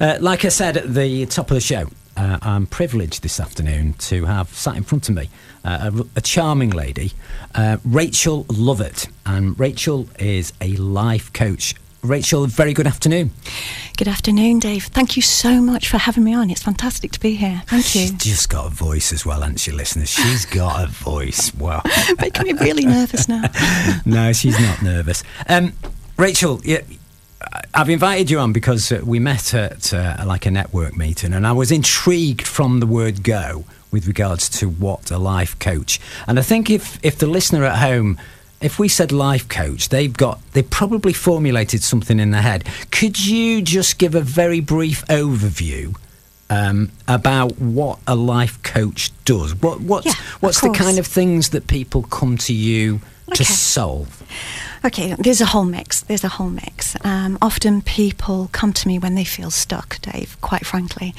Uh, like I said at the top of the show, uh, I'm privileged this afternoon to have sat in front of me uh, a, a, charming lady, uh, Rachel Lovatt. And Rachel is a life coach. Rachel, very good afternoon. Good afternoon, Dave. Thank you so much for having me on. It's fantastic to be here. Thank you. She's just got a voice as well, hasn't she, listeners? She's got a voice. Wow. Making me really nervous now. no, she's not nervous. Um, Rachel, yeah, I've invited you on because uh, we met at uh, like a network meeting, and I was intrigued from the word "go" with regards to what a life coach. And I think if if the listener at home, if we said life coach, they've got they probably formulated something in their head. Could you just give a very brief overview? Um, about what a life coach does. What what's yeah, what's the kind of things that people come to you okay. to solve? Okay, there's a whole mix. There's a whole mix. Um, often people come to me when they feel stuck, Dave, quite frankly.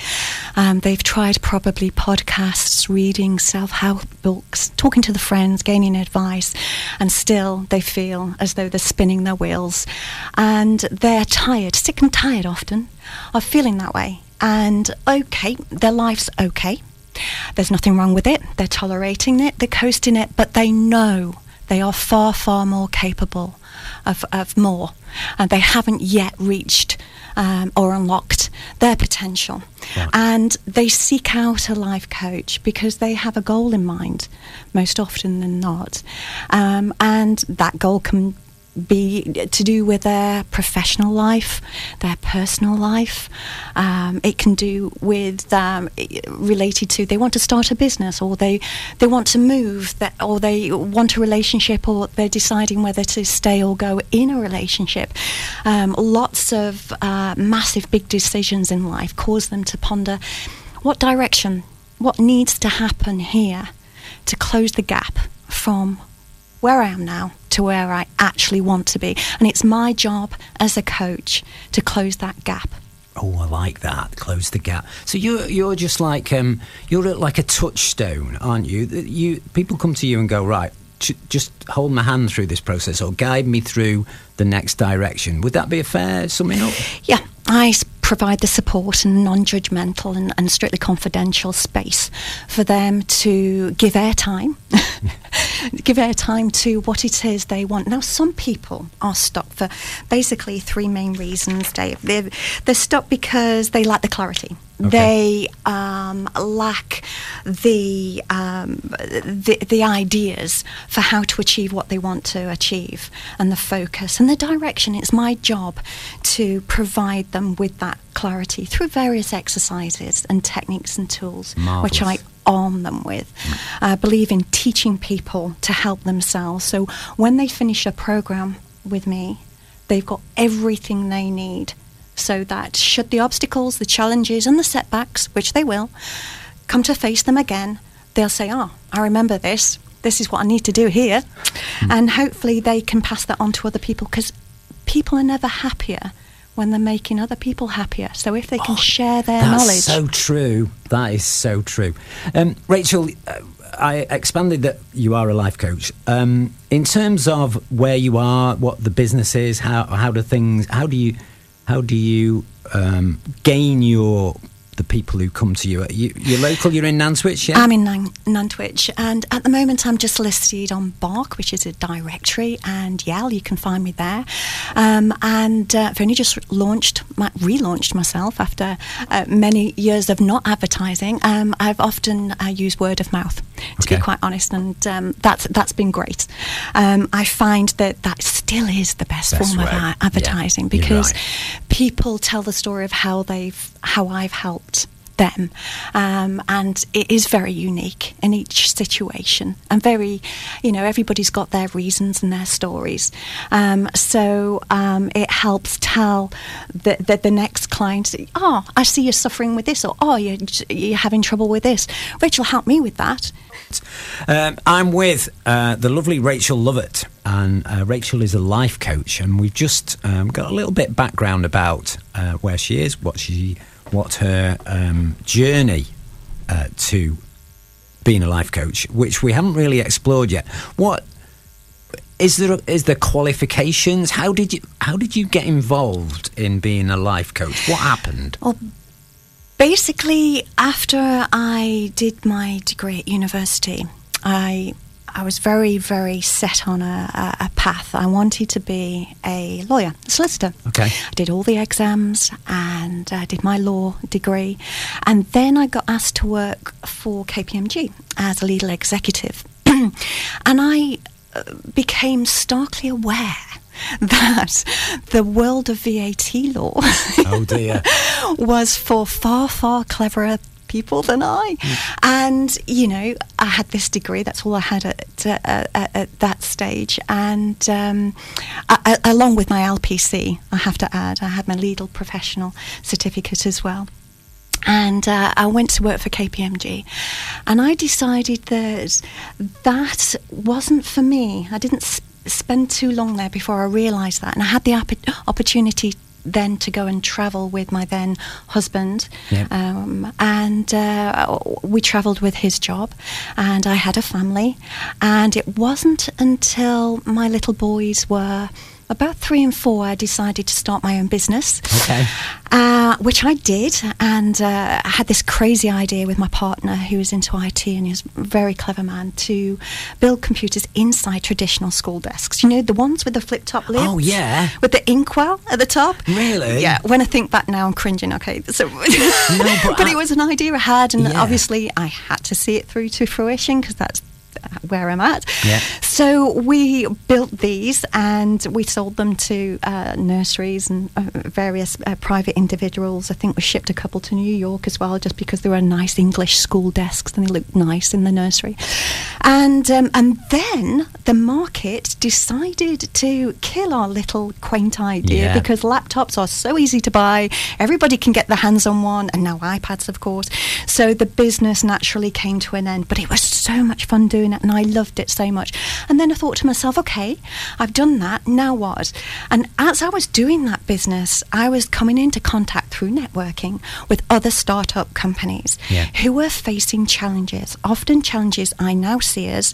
Um, they've tried probably podcasts, reading self help books, talking to the friends, gaining advice, and still they feel as though they're spinning their wheels. And they're tired, sick and tired often, of feeling that way. And okay, their life's okay. There's nothing wrong with it. They're tolerating it, they're coasting it, but they know they are far, far more capable of, of more. And they haven't yet reached um, or unlocked their potential. Yeah. And they seek out a life coach because they have a goal in mind, most often than not. Um, and that goal can be to do with their professional life, their personal life. Um, it can do with um, related to they want to start a business, or they they want to move, that, or they want a relationship, or they're deciding whether to stay or go in a relationship. Um, lots of uh, massive, big decisions in life cause them to ponder what direction, what needs to happen here to close the gap from where I am now to where I actually want to be. And it's my job as a coach to close that gap. Oh, I like that. Close the gap. So you're you're just like um, you're like a touchstone, aren't you? You people come to you and go right. Just hold my hand through this process, or guide me through the next direction. Would that be a fair summing up? Yeah, I provide the support and non-judgmental and, and strictly confidential space for them to give airtime, give airtime to what it is they want. Now, some people are stuck for basically three main reasons, Dave. They're, they're stuck because they lack the clarity. Okay. They um, lack the, um, the the ideas for how to achieve what they want to achieve, and the focus and the direction. It's my job to provide them with that clarity through various exercises and techniques and tools, Marvelous. which I arm them with. Mm. I believe in teaching people to help themselves. So when they finish a program with me, they've got everything they need so that should the obstacles, the challenges, and the setbacks, which they will, come to face them again, they'll say, Oh, I remember this. This is what I need to do here. Mm. And hopefully they can pass that on to other people because people are never happier when they're making other people happier. So if they can oh, share their that's knowledge. so true. That is so true. Um, Rachel, uh, I expanded that you are a life coach. Um, in terms of where you are, what the business is, how how do things, how do you how do you um, gain your the people who come to you? you you're local, you're in Nantwich, yeah? I'm in Nan- Nantwich, and at the moment I'm just listed on Bark, which is a directory, and Yell, you can find me there. Um, and uh, I've only just launched, my, relaunched myself after uh, many years of not advertising. Um, I've often uh, used word of mouth, to okay. be quite honest, and um, that's, that's been great. Um, I find that that still is the best, best form way. of advertising yeah, because right. people tell the story of how they've, how I've helped them. Um, and it is very unique in each situation and very, you know, everybody's got their reasons and their stories. Um, so um, it helps tell the, the, the, next client, oh, I see you're suffering with this, or oh, you're, you're having trouble with this. Rachel, help me with that. Um, I'm with uh, the lovely Rachel Lovatt, and uh, Rachel is a life coach, and we've just um, got a little bit background about uh, where she is, what she what her um, journey uh, to being a life coach, which we haven't really explored yet. What is there is there qualifications? How did you how did you get involved in being a life coach? What happened? Well, basically, after I did my degree at university, I I was very, very set on a, a, path. I wanted to be a lawyer, a solicitor. Okay. I did all the exams and uh, did my law degree. And then I got asked to work for KPMG as a legal executive. and I uh, became starkly aware that the world of VAT law oh dear. was for far, far cleverer people than I. Mm. And, you know, I had this degree, that's all I had at, at, at that stage. And um, I, along with my LPC, I have to add, I had my legal professional certificate as well. And uh, I went to work for KPMG, and I decided that that wasn't for me. I didn't sp- spend too long there before I realised that, and I had the opp- opportunity then to go and travel with my then husband. Yep. Um, and uh, we travelled with his job, and I had a family. And it wasn't until my little boys were about three and four, I decided to start my own business. Okay. Uh, which I did, and uh, I had this crazy idea with my partner who was into IT and he was a very clever man to build computers inside traditional school desks. You know, the ones with the flip top lid? Oh, yeah. With the inkwell at the top? Really? Yeah. When I think back now, I'm cringing. Okay. So, no, but, but I, it was an idea I had, and yeah. obviously I had to see it through to fruition because that's where I'm at. Yeah. So we built these and we sold them to uh, nurseries and uh, various uh, private individuals. I think we shipped a couple to New York as well, just because they were nice English school desks and they looked nice in the nursery. And um, and then the market decided to kill our little quaint idea yeah. because laptops are so easy to buy. Everybody can get their hands on one, and now iPads, of course. So the business naturally came to an end. But it was so much fun doing it and I loved it so much. And then I thought to myself, okay, I've done that, now what? And as I was doing that business, I was coming into contact through networking with other startup companies yeah. who were facing challenges, often challenges I now see as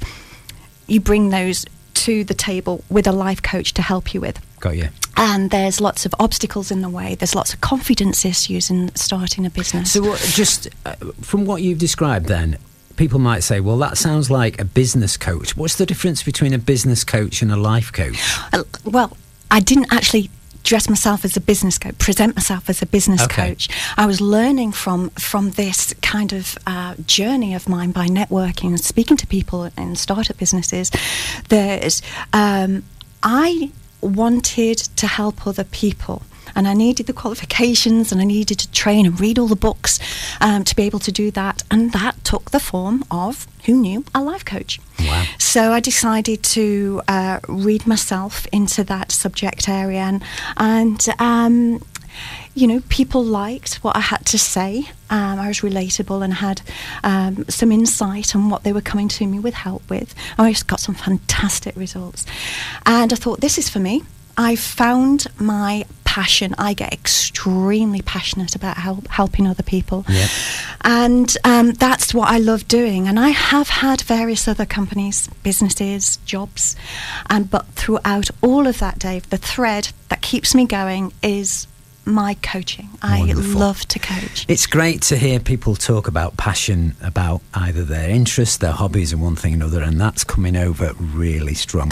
you bring those to the table with a life coach to help you with. Got you. And there's lots of obstacles in the way. There's lots of confidence issues in starting a business. So, uh, just uh, from what you've described, then, people might say, well, that sounds like a business coach. What's the difference between a business coach and a life coach? Uh, well, I didn't actually dress myself as a business coach, present myself as a business okay. coach. I was learning from from this kind of uh, journey of mine by networking and speaking to people in startup businesses. that um, I wanted to help other people and I needed the qualifications and I needed to train and read all the books um, to be able to do that. And that took the form of who knew a life coach. Wow. So I decided to uh, read myself into that subject area and, and um, you know, people liked what I had to say. Um, I was relatable and had um, some insight on what they were coming to me with help with. I just got some fantastic results. And I thought, this is for me. I found my passion. I get extremely passionate about help, helping other people. Yep. And um, that's what I love doing. And I have had various other companies, businesses, jobs. And but throughout all of that, Dave, the thread that keeps me going is my coaching. Wonderful. I love to coach. It's great to hear people talk about passion about either their interests, their hobbies, and one thing or another, and that's coming over really strong.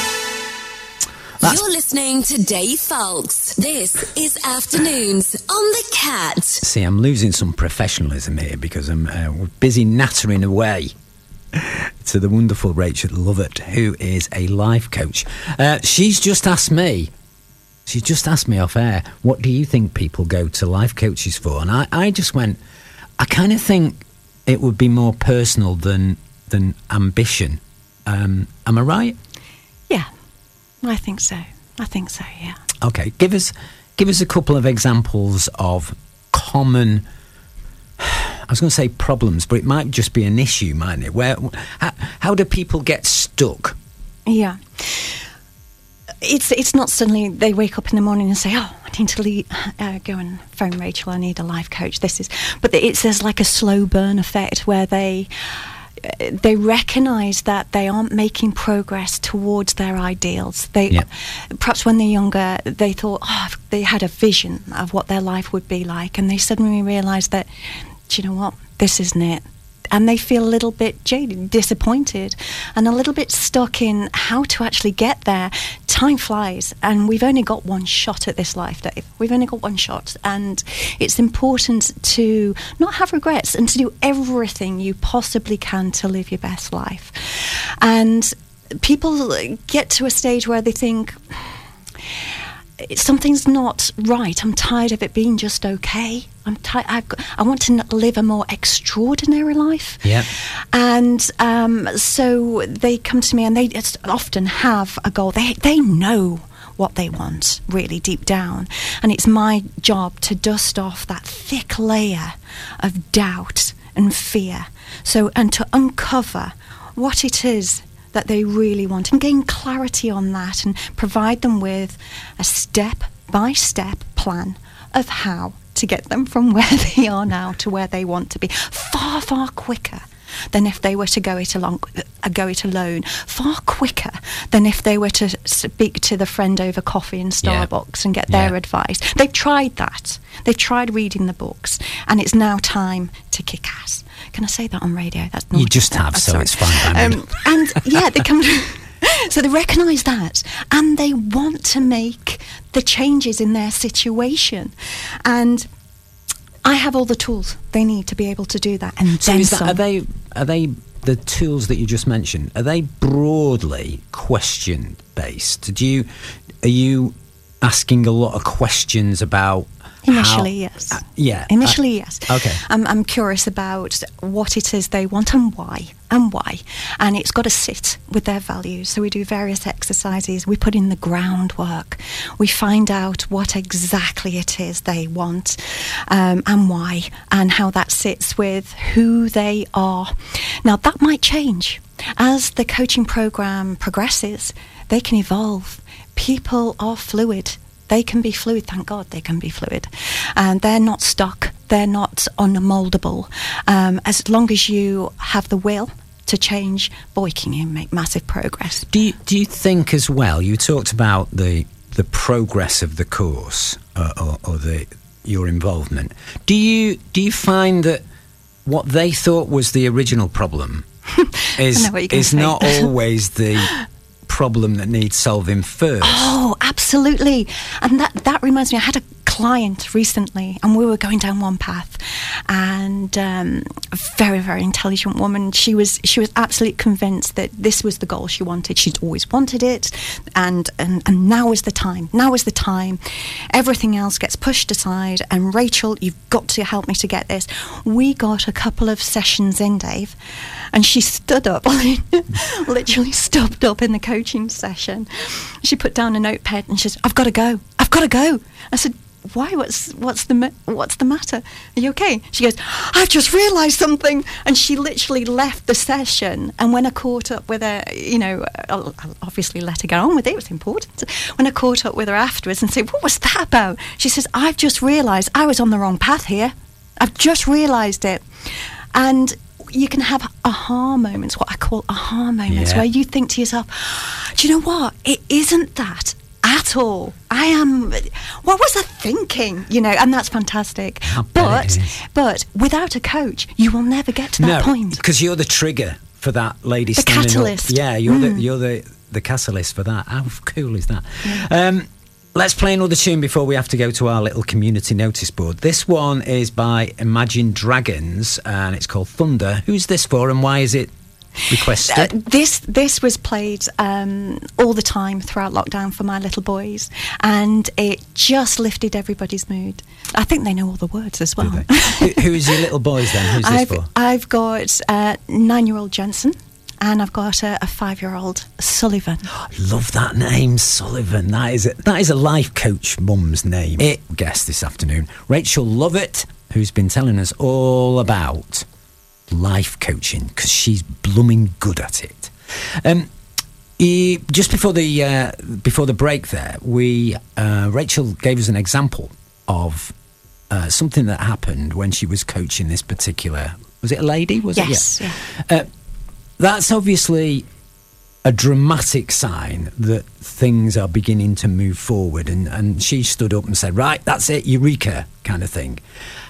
That's You're listening to Dave Falks. This is Afternoons on the Cat. See, I'm losing some professionalism here because I'm uh, busy nattering away to the wonderful Rachel Lovatt, who is a life coach. Uh, she's just asked me, she just asked me off air, what do you think people go to life coaches for? And I, I just went, I kind of think it would be more personal than than ambition. Um, am I right? Yeah, I think so. I think so. Yeah. Okay, give us give us a couple of examples of common. I was going to say problems, but it might just be an issue, mightn't it? Where how, how do people get stuck? Yeah. It's it's not suddenly they wake up in the morning and say, "Oh, I need to leave, uh, go and phone Rachel. I need a life coach." This is, but it's there's like a slow burn effect where they they recognise that they aren't making progress towards their ideals. They Yep. perhaps when they're younger, they thought oh, they had a vision of what their life would be like, and they suddenly realise that, do you know what, this isn't it. And they feel a little bit jaded, disappointed, and a little bit stuck in how to actually get there. Time flies, and we've only got one shot at this life, Dave. We've only got one shot, and it's important to not have regrets and to do everything you possibly can to live your best life. And people get to a stage where they think, something's not right. I'm tired of it being just okay. I'm tired. I've got, I want to live a more extraordinary life. Yep. And um, so they come to me, and they often have a goal. They they know what they want really deep down, and it's my job to dust off that thick layer of doubt and fear. So and to uncover what it is that they really want and gain clarity on that and provide them with a step by step plan of how to get them from where they are now to where they want to be far, far quicker than if they were to go it along, uh, go it alone. Far quicker than if they were to speak to the friend over coffee in Yeah. Starbucks and get their Yeah. advice. They've tried that. They've tried reading the books, and it's now time to kick ass. Can I say that on radio? That's You naughty. just have, Oh, so sorry. it's fine. Um, and yeah, they come. so they recognise that, and they want to make the changes in their situation, and I have all the tools they need to be able to do that, and So that, are they are they the tools that you just mentioned? Are they broadly question based? Do you are you asking a lot of questions about Initially, how- yes. uh, yeah. Initially, yes. Okay. I'm, I'm curious about what it is they want and why, and why. And it's got to sit with their values. So we do various exercises. We put in the groundwork. We find out what exactly it is they want um, and why, and how that sits with who they are. Now, that might change. As the coaching program progresses, they can evolve. People are fluid they can be fluid. Thank God they can be fluid, and they're not stuck. They're not unmoldable. Um, as long as you have the will to change, boy, can you make massive progress. Do you, do you think as well? You talked about the the progress of the course uh, or, or the your involvement. Do you do you find that what they thought was the original problem is know what you're gonna is say. not always the problem that needs solving first? Oh, absolutely. And that, that reminds me, I had a client recently, and we were going down one path, and um, a very, very intelligent woman. She was she was absolutely convinced that this was the goal she wanted. She'd always wanted it, and and, and now is the time. Now is the time. Everything else gets pushed aside, and Rachel, you've got to help me to get this. We got a couple of sessions in, Dave, and she stood up, literally stood up in the coaching session. She put down a notepad and she said, "I've got to go. I've got to go." I said, "Why? What's what's the ma- what's the matter? Are you okay?" She goes, "I've just realised something," and she literally left the session. And when I caught up with her, you know, I'll, I'll obviously let her get on with it. It was important. When I caught up with her afterwards and said, "What was that about?" She says, "I've just realised I was on the wrong path here. I've just realised it," and you can have aha moments, what I call aha moments, Yeah. where you think to yourself, do you know what? It isn't that at all. I am. What was I thinking? You know, and that's fantastic. I But but without a coach, you will never get to that no, point. because you're the trigger for that lady The standing catalyst. up. Yeah, you're the Mm. you're the the catalyst for that. How cool is that? Um, let's play another tune before we have to go to our little community notice board. This one is by Imagine Dragons and it's called Thunder. Who's this for and why is it requested? Uh, this this was played um, all the time throughout lockdown for my little boys, and it just lifted everybody's mood. I think they know all the words as well. Who- Who's your little boys then? Who's this I've for? I've got uh, nine-year-old Jensen, and I've got a, a five-year-old Sullivan. Love that name, Sullivan. That is a, that is a life coach mum's name. It guest this afternoon, Rachel Lovatt, who's been telling us all about life coaching because she's blooming good at it. Um, eh, just before the uh, before the break, there we uh, Rachel gave us an example of uh, something that happened when she was coaching this particular. Was it a lady? Was Yes, it? Yeah. Uh, that's obviously a dramatic sign that things are beginning to move forward. And, and she stood up and said, Right, that's it, Eureka, kind of thing.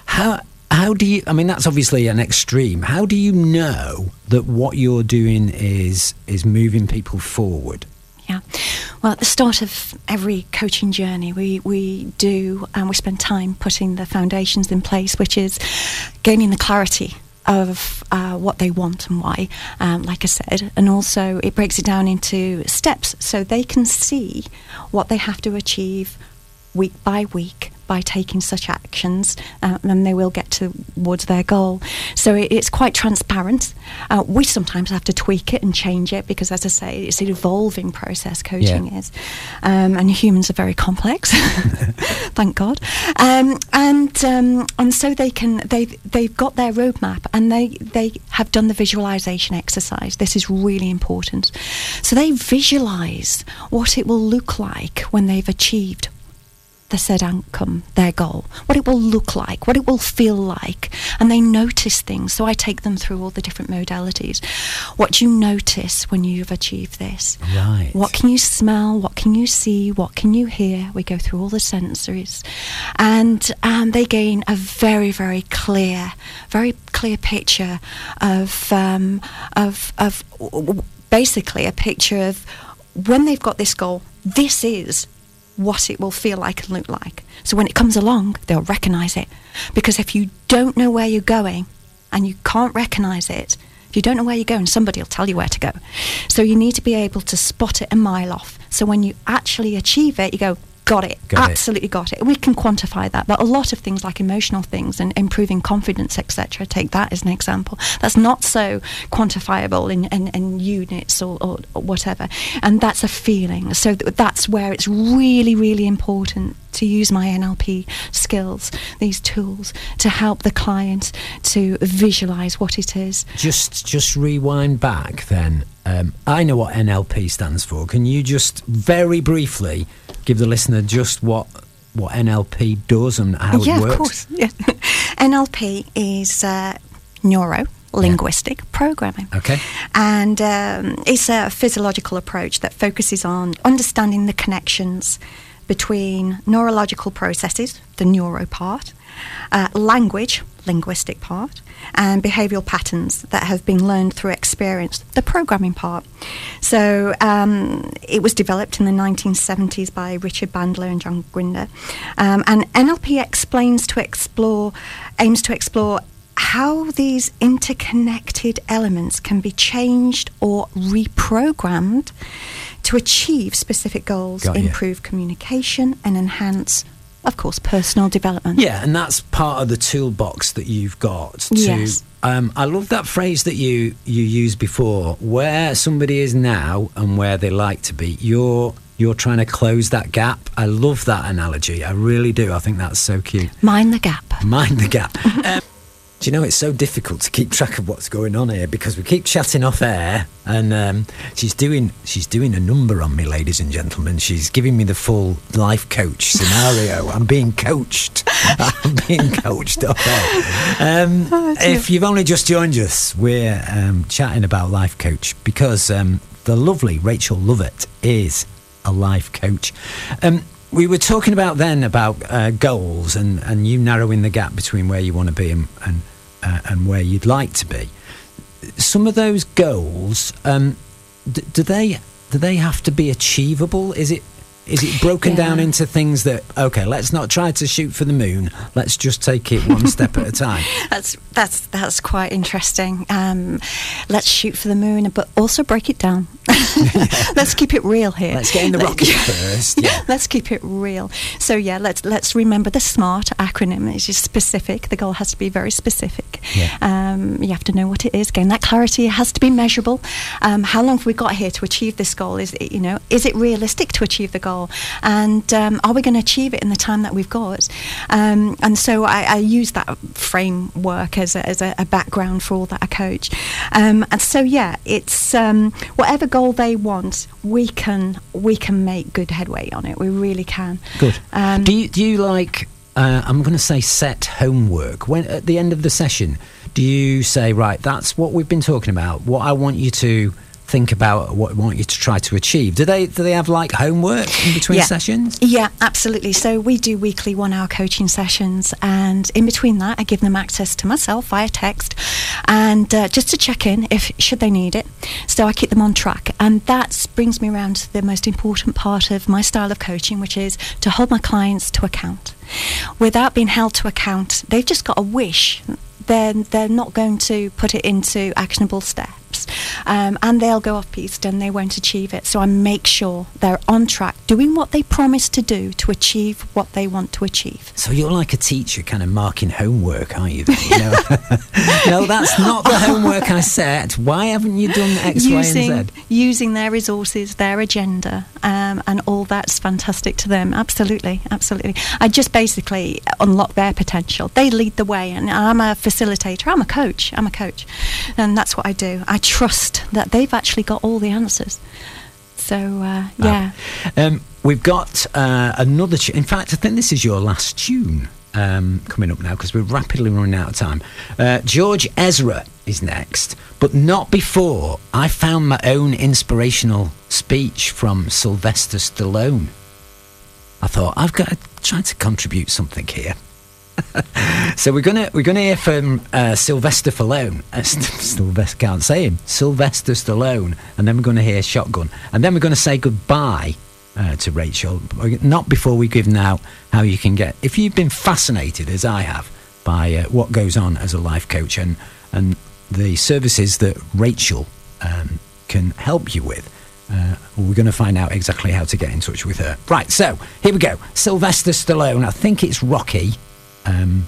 How, how do you, I mean, that's obviously an extreme. How do you know that what you're doing is, is moving people forward? Yeah. Well, at the start of every coaching journey, we, we do, and we spend time putting the foundations in place, which is gaining the clarity of uh, what they want and why, um, like I said, and also it breaks it down into steps so they can see what they have to achieve week by week by taking such actions, uh, and they will get towards their goal. So it, it's quite transparent. Uh, we sometimes have to tweak it and change it because, as I say, it's an evolving process. Coaching yeah. is, um, and humans are very complex. thank God. Um, and um, and so they can they they've got their roadmap and they they have done the visualization exercise. This is really important. So they visualize what it will look like when they've achieved the said outcome, their goal, what it will look like, what it will feel like, and they notice things. So I take them through all the different modalities. What do you notice when you've achieved this? Right. What can you smell? What can you see? What can you hear? We go through all the sensories, and um, they gain a very, very clear, very clear picture of um, of of basically a picture of when they've got this goal. This is what it will feel like and look like. So when it comes along, they'll recognize it. Because if you don't know where you're going and you can't recognize it, if you don't know where you're going, somebody will tell you where to go. So you need to be able to spot it a mile off. So when you actually achieve it, you go, got it. Got absolutely it. got it. We can quantify that but a lot of things like emotional things and improving confidence etc take that as an example. That's not so quantifiable in, in, in units or, or, or, whatever. And that's a feeling. So th- that's where it's really really important to use my NLP skills these tools to help the client to visualize what it is. Just just rewind back then. Um, I know what NLP stands for. Can you just very briefly give the listener just what what NLP does and how yeah, it works? Of course. Yeah. NLP is uh, neuro linguistic yeah. programming. Okay. And um, it's a physiological approach that focuses on understanding the connections between neurological processes, the neuro part, uh, language, linguistic part, and behavioural patterns that have been learned through experience, the programming part. So um, it was developed in the 1970s by Richard Bandler and John Grinder. Um, and NLP explains to explore, aims to explore how these interconnected elements can be changed or reprogrammed to achieve specific goals, improve communication, and enhance of course, personal development. Yeah, and that's part of the toolbox that you've got to. Yes. Um, I love that phrase that you you used before, where somebody is now and where they like to be. You're you're trying to close that gap. I love that analogy. I really do. I think that's so cute. Mind the gap. Mind the gap. um, do you know it's so difficult to keep track of what's going on here because we keep chatting off air, and um, she's doing she's doing a number on me, ladies and gentlemen. She's giving me the full life coach scenario. I'm being coached. I'm being coached off air. Um, oh, if you've only just joined us, we're um, chatting about life coach because um, the lovely Rachel Lovatt is a life coach. Um, we were talking about then about uh, goals and, and you narrowing the gap between where you want to be and, and uh, and where you'd like to be. Some of those goals, um, d- do they do they have to be achievable? Is it is it broken yeah. down into things that okay let's not try to shoot for the moon let's just take it one step at a time that's that's that's quite interesting um, let's shoot for the moon but also break it down let's keep it real here. Let's get in the rocket first yeah. let's keep it real. So yeah let's let's remember the smart acronym It's just specific. The goal has to be very specific. Yeah. um, you have to know what it is. Gain that clarity it has to be measurable. Um, how long have we got here to achieve this goal? Is it, you know is it realistic to achieve the goal? And um, are we going to achieve it in the time that we've got? Um, and so I, I, use that framework as a, as a, a, background for all that I coach. Um, and so yeah, it's um, whatever goal they want, we can we can make good headway on it. We really can. Good. Um, do you do you like uh, I'm going to say set homework? When at the end of the session, do you say, right, that's what we've been talking about. What I want you to think about what I want you to try to achieve. Do they do they have like homework in between yeah. sessions? Yeah, absolutely. So we do weekly one hour coaching sessions, and in between that, I give them access to myself via text, and uh, just to check in if should they need it. So I keep them on track, and that brings me around to the most important part of my style of coaching, which is to hold my clients to account. Without being held to account, they've just got a wish then they're not going to put it into actionable steps. Um, and they'll go off piste and they won't achieve it. So I make sure they're on track, doing what they promised to do to achieve what they want to achieve. So you're like a teacher, kind of marking homework, aren't you? you know? no, that's not the homework I set. Why haven't you done X, using, Y, and Z? Using their resources, their agenda, um, and all that's fantastic to them. Absolutely, absolutely. I just basically unlock their potential. They lead the way, and I'm a facilitator. I'm a coach. I'm a coach, and that's what I do. I trust that they've actually got all the answers. So uh, yeah, um, we've got uh, another. In fact, I think this is your last tune. Um, coming up now because we're rapidly running out of time. Uh, George Ezra is next, but not before I found my own inspirational speech from Sylvester Stallone. I thought I've got to try to contribute something here. so we're gonna we're gonna hear from uh, Sylvester Stallone. Uh, Sylvester can't say him. Sylvester Stallone, and then we're gonna hear Shotgun, and then we're gonna say goodbye uh, to Rachel. Not before we give now how you can get. If you've been fascinated as I have by uh, what goes on as a life coach and and the services that Rachel um, can help you with. Uh, we're going to find out exactly how to get in touch with her. Right, so here we go. Sylvester Stallone. I think it's Rocky. Um,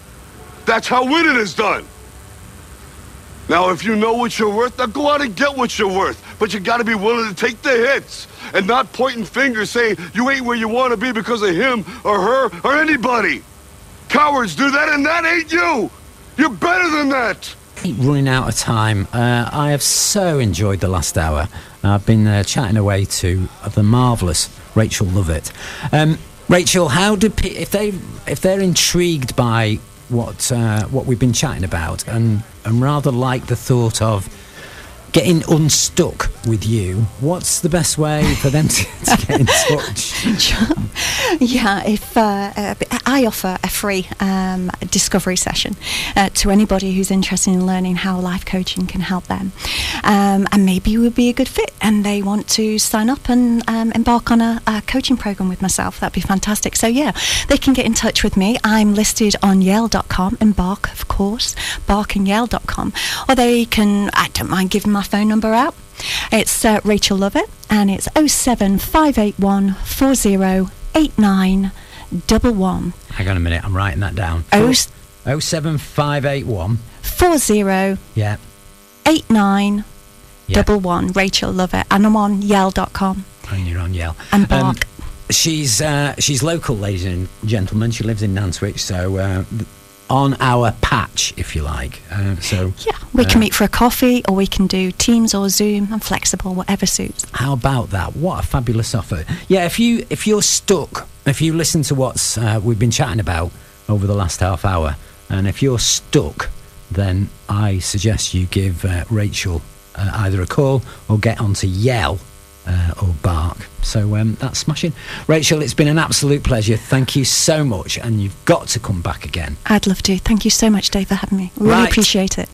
That's how winning is done. Now, if you know what you're worth, now go out and get what you're worth. But you gotta be willing to take the hits and not pointing fingers saying you ain't where you wanna be because of him or her or anybody. Cowards do that and that ain't you. You're better than that. Keep running out of time. Uh, I have so enjoyed the last hour. I've been uh, chatting away to the marvellous Rachel Lovatt. Um, Rachel, how do pe- if they if they're intrigued by what uh, what we've been chatting about, and and rather like the thought of getting unstuck with you, what's the best way for them to, to get in touch? yeah, if uh, I offer a free um, discovery session uh, to anybody who's interested in learning how life coaching can help them, um, and maybe you would be a good fit, and they want to sign up and um, embark on a, a, coaching program with myself, that'd be fantastic. So yeah, they can get in touch with me. I'm listed on Yell.com, embark of course, barkingyale.com, or they can. I don't mind giving my phone number out. It's uh, Rachel Lovatt, and it's 07581 408911. Hang on a minute, I'm writing that down. Oh, 07581 40 yeah. 89 double one. Rachel Lovatt, and I'm on Yell.com. And you're on Yale. And Bark. Um, she's uh, she's local, ladies and gentlemen. She lives in Nantwich, so uh, on our patch, if you like. Uh, so yeah, we can uh, meet for a coffee, or we can do Teams or Zoom. I'm flexible, whatever suits. How about that? What a fabulous offer! Yeah, if you if you're stuck, if you listen to what's uh, we've been chatting about over the last half hour, and if you're stuck, then I suggest you give uh, Rachel uh, either a call or get on to Yell uh, or Bark. So um, that's smashing. Rachel, it's been an absolute pleasure. Thank you so much, and you've got to come back again. I'd love to. Thank you so much, Dave, for having me. Really right. appreciate it.